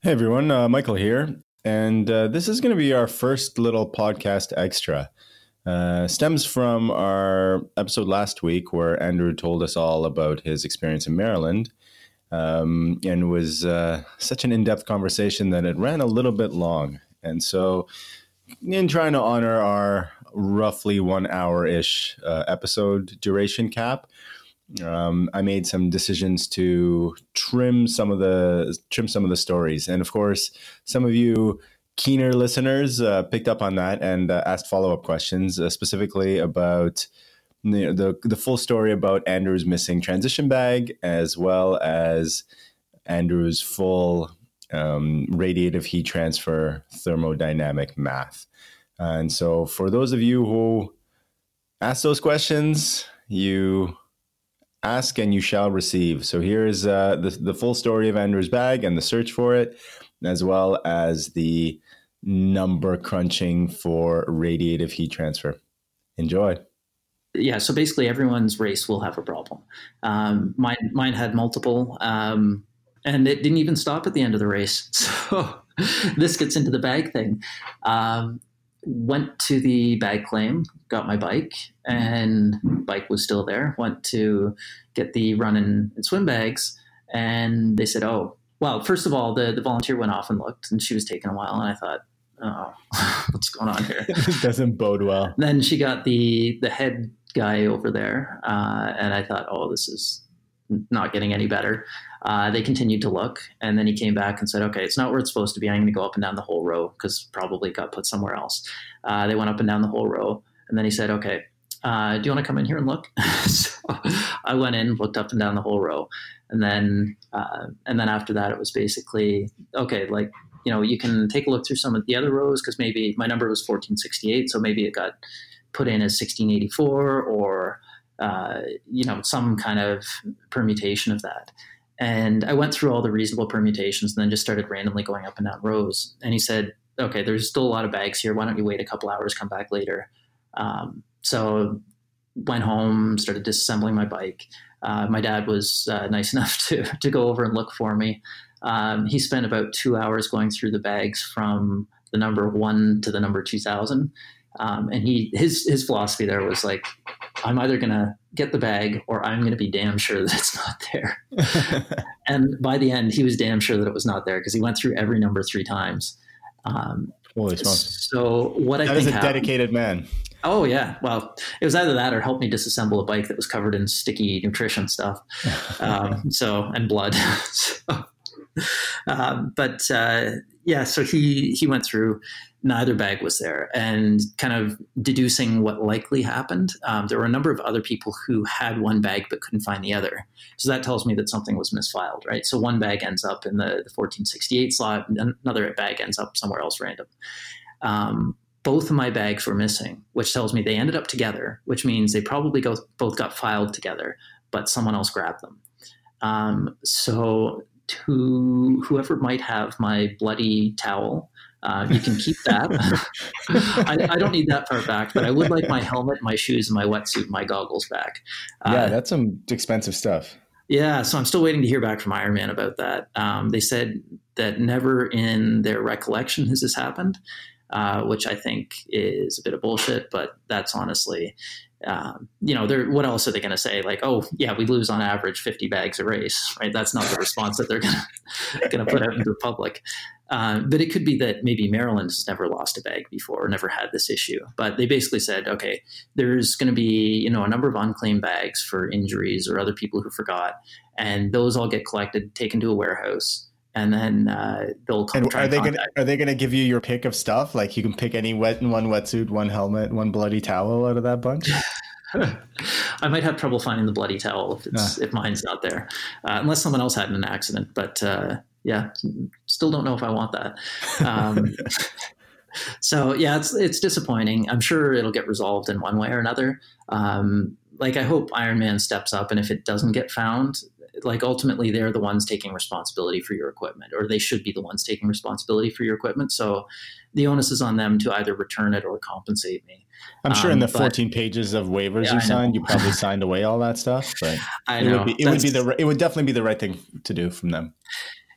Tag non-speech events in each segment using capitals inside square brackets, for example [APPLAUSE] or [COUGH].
Hey everyone, uh, Michael here, and uh, this is going to be our first little podcast extra. Uh, stems from our episode last week where Andrew told us all about his experience in Maryland, um, and was uh, such an in-depth conversation that it ran a little bit long. And so, in trying to honor our roughly one hour-ish uh, episode duration cap, um, I made some decisions to trim some of the trim some of the stories, and of course, some of you keener listeners uh, picked up on that and uh, asked follow up questions, uh, specifically about you know, the the full story about Andrew's missing transition bag, as well as Andrew's full um, radiative heat transfer thermodynamic math. And so, for those of you who asked those questions, you ask and you shall receive. So here's uh, the, the full story of Andrew's bag and the search for it, as well as the number crunching for radiative heat transfer. Enjoy. Yeah, so basically everyone's race will have a problem. Um, mine, mine had multiple, um, and it didn't even stop at the end of the race. [LAUGHS] So this gets into the bag thing. Um, went to the bag claim, got my bike, and bike was still there. Went to get the run and, swim bags, and they said, "Oh, well." First of all, the the volunteer went off and looked, and she was taking a while, and I thought, "Oh, [LAUGHS] what's going on here?" it [LAUGHS] doesn't bode well. Then she got the the head guy over there, uh, and I thought, "Oh, this is not getting any better." Uh, they continued to look, and then he came back and said, "Okay, it's not where it's supposed to be. I'm going to go up and down the whole row because probably got put somewhere else." Uh, they went up and down the whole row, and then he said, "Okay, uh, do you want to come in here and look?" [LAUGHS] so I went in, looked up and down the whole row, and then uh, and then after that, it was basically okay, like you know, you can take a look through some of the other rows because maybe my number was 1468, so maybe it got put in as 1684 or uh, you know some kind of permutation of that. And I went through all the reasonable permutations and then just started randomly going up and down rows. And he said, okay, there's still a lot of bags here. Why don't you wait a couple hours, come back later? Um, so went home, started disassembling my bike. Uh, my dad was uh, nice [LAUGHS] enough to, to go over and look for me. Um, he spent about two hours going through the bags from the number one to the number 2000. Um, and he his his philosophy there was like, I'm either gonna get the bag or I'm gonna be damn sure [LAUGHS] that it's not there. [LAUGHS] and by the end, he was damn sure that it was not there because he went through every number three times. Um, Holy smokes! So what that I is think a happened, dedicated man. Oh yeah, well, it was either that or help me disassemble a bike that was covered in sticky nutrition stuff. [LAUGHS] Um, so and blood. so, um, but uh, yeah, so he he went through. Neither bag was there, and kind of deducing what likely happened. Um, there were a number of other people who had one bag but couldn't find the other. So that tells me that something was misfiled, right? So one bag ends up in the, the 1468 slot, another bag ends up somewhere else random. Um, both of my bags were missing, which tells me they ended up together, which means they probably go, both got filed together, but someone else grabbed them. Um, so to whoever might have my bloody towel, uh, you can keep that. [LAUGHS] [LAUGHS] I, I, don't need that part back, but I would like my helmet, my shoes, and my wetsuit, and my goggles back. Uh, yeah, that's some expensive stuff. Yeah, so I'm still waiting to hear back from Ironman about that. Um, they said that never in their recollection has this happened, uh, which I think is a bit of bullshit, but that's honestly um, you know, they're what else are they going to say? Like, oh, yeah, we lose on average 50 bags a race, right? That's not the response that they're going [LAUGHS] to put out into the public. Uh, but it could be that maybe Maryland has never lost a bag before, or never had this issue. But they basically said, okay, there's going to be you know a number of unclaimed bags for injuries or other people who forgot, and those all get collected, taken to a warehouse and then uh, they'll come. And are they going are they going to give you your pick of stuff? Like you can pick any wet in one wetsuit, one helmet, one bloody towel out of that bunch. [LAUGHS] I might have trouble finding the bloody towel if it's if mine's not there, uh, unless someone else had an accident. But uh, yeah, still don't know if I want that. Um, [LAUGHS] so yeah, it's it's disappointing. I'm sure it'll get resolved in one way or another. Um, like I hope Ironman steps up, and if it doesn't get found, like ultimately they're the ones taking responsibility for your equipment or they should be the ones taking responsibility for your equipment so the onus is on them to either return it or compensate me i'm sure um, in the 14 pages of waivers yeah, you signed you probably signed away all that stuff but [LAUGHS] I it know. would be it would be the it would definitely be the right thing to do from them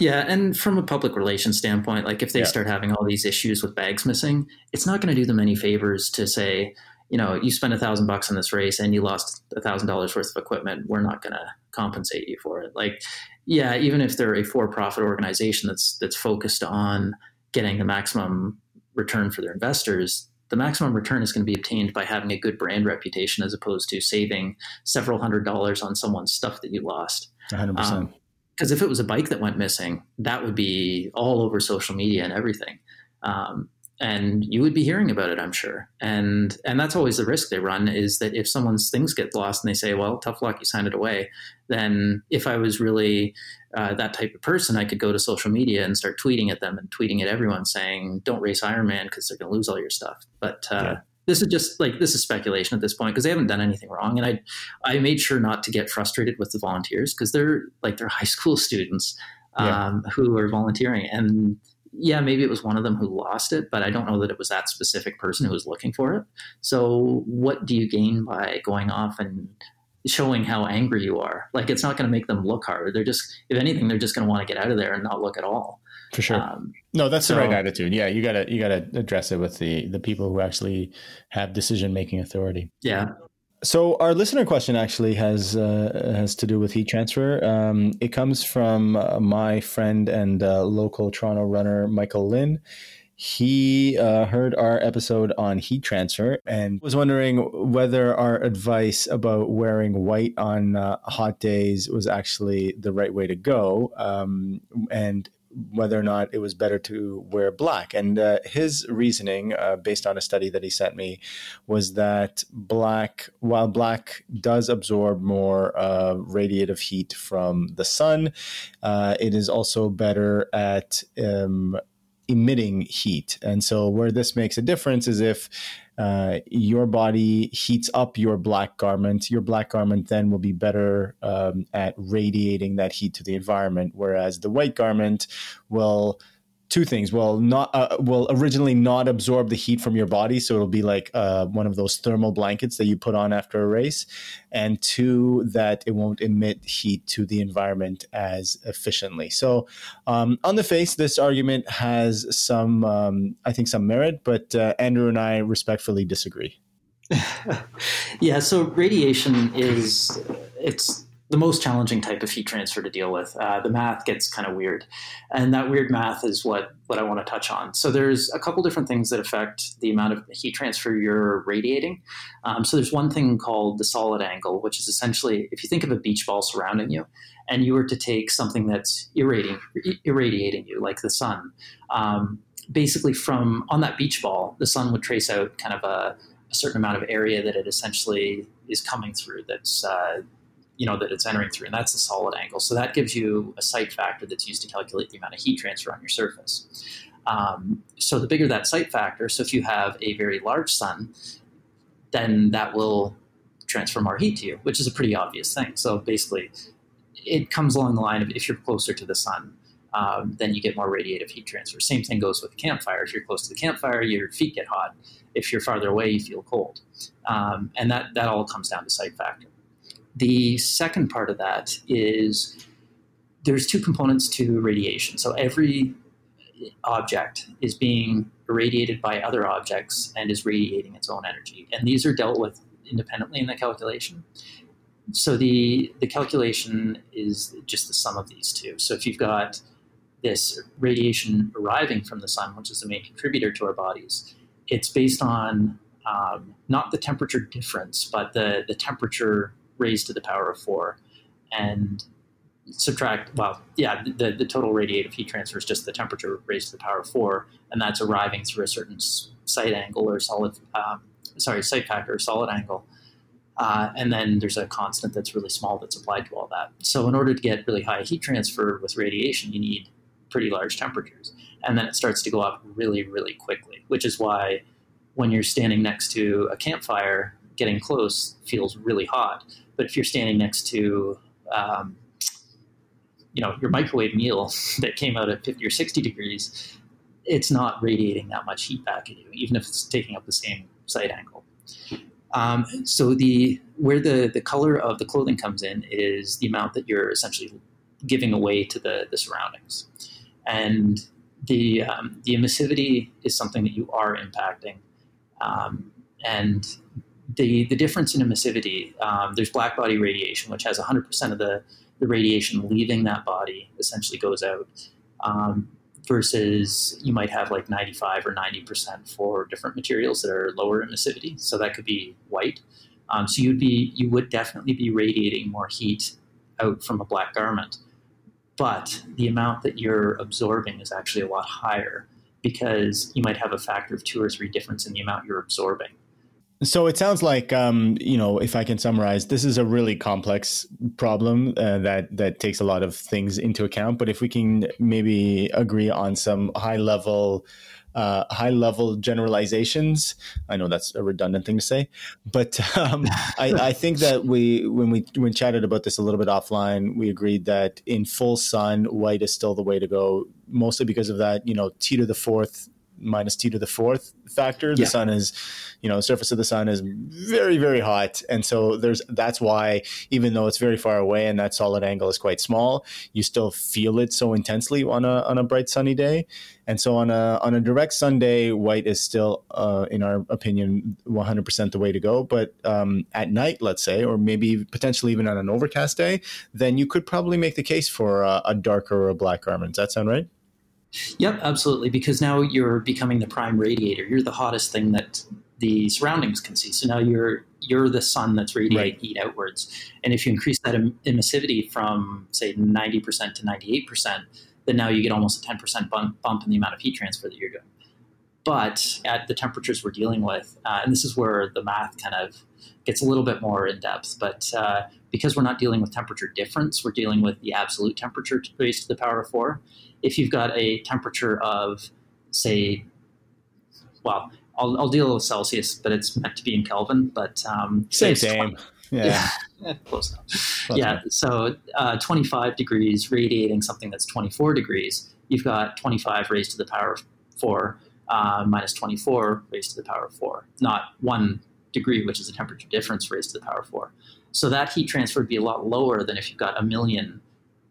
Yeah, and from a public relations standpoint, like if they yeah. start having all these issues with bags missing, it's not going to do them any favors to say, you know, you spent a thousand bucks on this race and you lost a thousand dollars worth of equipment. We're not going to compensate you for it. Like, yeah, even if they're a for-profit organization that's that's focused on getting the maximum return for their investors, the maximum return is going to be obtained by having a good brand reputation as opposed to saving several hundred dollars on someone's stuff that you lost. 100%. Um, because if it was a bike that went missing, that would be all over social media and everything. Um, and you would be hearing about it, I'm sure. And and that's always the risk they run is that if someone's things get lost and they say, "Well, tough luck, you signed it away," then if I was really uh, that type of person, I could go to social media and start tweeting at them and tweeting at everyone saying, "Don't race Ironman because they're going to lose all your stuff." But uh, yeah this is just like this is speculation at this point because they haven't done anything wrong and i i made sure not to get frustrated with the volunteers because they're like they're high [LAUGHS] school students um, yeah. who are volunteering and yeah maybe it was one of them who lost it but i don't know that it was that specific person who was looking for it. So what do you gain by going off and showing how angry you are? Like it's not going to make them look harder they're just if anything they're just going to want to get out of there and not look at all for sure. Um, no, that's so, the right attitude. Yeah, you gotta you gotta address it with the the people who actually have decision making authority. Yeah. So our listener question actually has uh, has to do with heat transfer. Um, it comes from uh, my friend and uh, local Toronto runner Michael Lynn. He uh, heard our episode on heat transfer and was wondering whether our advice about wearing white on uh, hot days was actually the right way to go. Um, and whether or not it was better to wear black. And uh, his reasoning, uh, based on a study that he sent me, was that black, while black does absorb more uh, radiative heat from the sun, uh, it is also better at um, emitting heat. And so, where this makes a difference is if uh, your body heats up your black garment, your black garment then will be better um, at radiating that heat to the environment, whereas the white garment will two things. Will not uh, will originally not absorb the heat from your body so it'll be like uh, one of those thermal blankets that you put on after a race. And two that it won't emit heat to the environment as efficiently. So um, on the face this argument has some um, i think some merit but uh, andrew and i respectfully disagree. [LAUGHS] Yeah so radiation is it's the most challenging type of heat transfer to deal with. Uh, the math gets kind of weird, and that weird math is what what I want to touch on. So there's a couple different things that affect the amount of heat transfer you're radiating. Um, so there's one thing called the solid angle, which is essentially if you think of a beach ball surrounding you, and you were to take something that's irradiating irradiating you, like the sun. Um, basically, from on that beach ball, the sun would trace out kind of a, a certain amount of area that it essentially is coming through. That's uh, you know that it's entering through, and that's the solid angle. So that gives you a sight factor that's used to calculate the amount of heat transfer on your surface. Um, so the bigger that sight factor, so if you have a very large sun, then that will transfer more heat to you, which is a pretty obvious thing. So basically, it comes along the line of if you're closer to the sun, um, then you get more radiative heat transfer. Same thing goes with the campfire. If you're close to the campfire, your feet get hot. If you're farther away, you feel cold. Um, and that, that all comes down to sight factor. The second part of that is there's two components to radiation. So every object is being irradiated by other objects and is radiating its own energy. And these are dealt with independently in the calculation. So the the calculation is just the sum of these two. So if you've got this radiation arriving from the sun, which is the main contributor to our bodies, it's based on um, not the temperature difference, but the, the temperature raised to the power of four, and subtract well yeah the, the total radiative heat transfer is just the temperature raised to the power of four and that's arriving through a certain sight angle or solid um, sorry sight factor or solid angle. Uh, and then there's a constant that's really small that's applied to all that. So in order to get really high heat transfer with radiation you need pretty large temperatures. And then it starts to go up really really quickly which is why when you're standing next to a campfire getting close feels really hot but if you're standing next to, um, you know, your microwave meal [LAUGHS] that came out at 50 or 60 degrees, it's not radiating that much heat back at you, even if it's taking up the same sight angle. Um, so the where the the color of the clothing comes in is the amount that you're essentially giving away to the, the surroundings. And the, um, the emissivity is something that you are impacting. Um, and the, the difference in emissivity, um, there's black body radiation, which has 100% of the, the radiation leaving that body essentially goes out. Um, versus you might have like 95 or 90% for different materials that are lower emissivity. So that could be white. Um, so you'd be you would definitely be radiating more heat out from a black garment, but the amount that you're absorbing is actually a lot higher because you might have a factor of two or three difference in the amount you're absorbing. So it sounds like, um, you know, if I can summarize, this is a really complex problem uh, that that takes a lot of things into account. But if we can maybe agree on some high level uh, high level generalizations. I know that's a redundant thing to say, but um, [LAUGHS] I, I, think that we when we when chatted about this a little bit offline, we agreed that in full sun, white is still the way to go, mostly because of that you know t to the fourth minus t to the fourth factor. The yeah. sun is, you know, the surface of the sun is very, very hot. And so there's that's why even though it's very far away and that solid angle is quite small, you still feel it so intensely on a on a bright sunny day. And so on a on a direct Sunday, white is still, uh, in our opinion, 100% the way to go. But um, at night, let's say, or maybe potentially even on an overcast day, then you could probably make the case for a, a darker or a black garment. Does that sound right? Yep, absolutely. Because now you're becoming the prime radiator. You're the hottest thing that the surroundings can see. So now you're you're the sun that's radiating right. heat outwards. And if you increase that em- emissivity from say 90% to 98%, then now you get almost a 10% bump, bump in the amount of heat transfer that you're doing. But at the temperatures we're dealing with, uh, and this is where the math kind of gets a little bit more in depth, but uh, because we're not dealing with temperature difference, we're dealing with the absolute temperature raised to the power of four if you've got a temperature of, say, well, I'll, I'll deal with Celsius, but it's meant to be in Kelvin. But um, same, same. Yeah. yeah. [LAUGHS] close enough. Close yeah. Enough. So uh, 25 degrees radiating something that's 24 degrees, you've got 25 raised to the power of 4 uh, minus 24 raised to the power of 4, not 1 degree, which is the temperature difference raised to the power of 4. So that heat transfer would be a lot lower than if you've got a million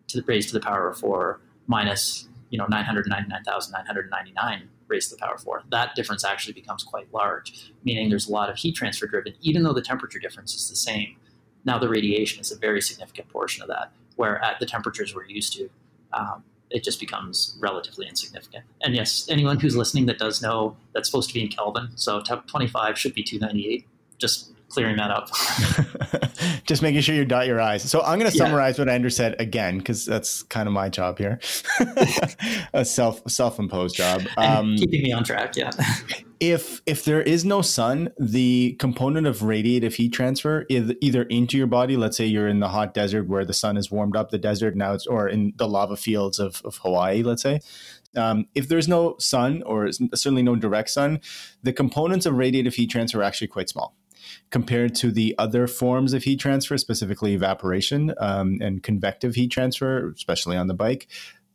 to the, raised to the power of 4 minus you know 999,999 raised to the power of 4. That difference actually becomes quite large, meaning there's a lot of heat transfer driven, even though the temperature difference is the same. Now the radiation is a very significant portion of that, where at the temperatures we're used to, um, it just becomes relatively insignificant. And yes, anyone who's listening that does know that's supposed to be in Kelvin, so 25 should be 298. Just clearing that up. [LAUGHS] Just making sure you dot your I's. So I'm going to summarize yeah. what Andrew said again, because that's kind of my job here, [LAUGHS] a self self imposed job. Um, keeping me on track. Yeah. [LAUGHS] if if there is no sun, the component of radiative heat transfer is either into your body. Let's say you're in the hot desert where the sun has warmed up the desert now, it's or in the lava fields of, of Hawaii. Let's say um, if there's no sun or certainly no direct sun, the components of radiative heat transfer are actually quite small compared to the other forms of heat transfer, specifically evaporation um, and convective heat transfer, especially on the bike.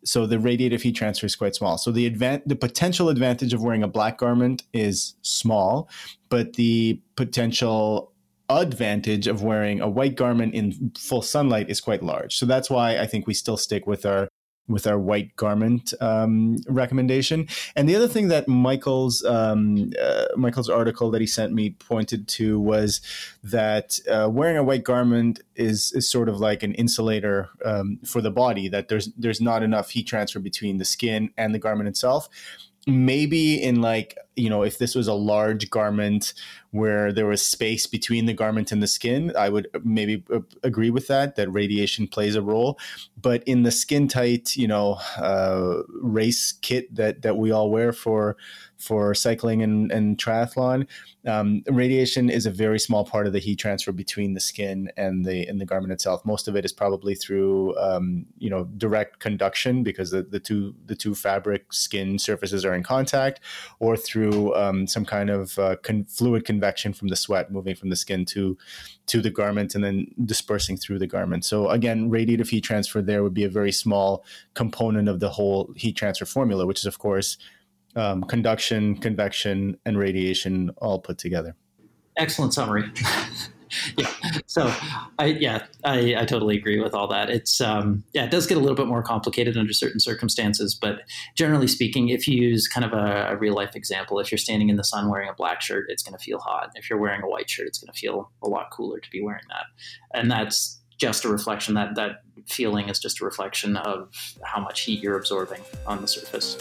So the radiative heat transfer is quite small. So the advan- the potential advantage of wearing a black garment is small, but the potential advantage of wearing a white garment in full sunlight is quite large. So that's why I think we still stick with our with our white garment um, recommendation. And the other thing that Michael's um, uh, Michael's article that he sent me pointed to was that uh, wearing a white garment is is sort of like an insulator um, for the body. That there's there's not enough heat transfer between the skin and the garment itself. Maybe in like you know if this was a large garment where there was space between the garment and the skin, I would maybe agree with that, that radiation plays a role. But in the skin tight, you know, uh, race kit that, that we all wear for, for cycling and, and triathlon, um, radiation is a very small part of the heat transfer between the skin and the and the garment itself. Most of it is probably through um, you know direct conduction because the, the two the two fabric skin surfaces are in contact, or through um, some kind of uh, con- fluid convection from the sweat moving from the skin to to the garment and then dispersing through the garment. So again, radiative heat transfer there would be a very small component of the whole heat transfer formula, which is of course um, conduction, convection, and radiation all put together. Excellent summary. [LAUGHS] yeah. So I yeah I, I totally agree with all that. It's um, yeah it does get a little bit more complicated under certain circumstances, but generally speaking, if you use kind of a, a real life example, if you're standing in the sun wearing a black shirt, it's going to feel hot. If you're wearing a white shirt, it's going to feel a lot cooler to be wearing that, and that's just a reflection that that feeling is just a reflection of how much heat you're absorbing on the surface.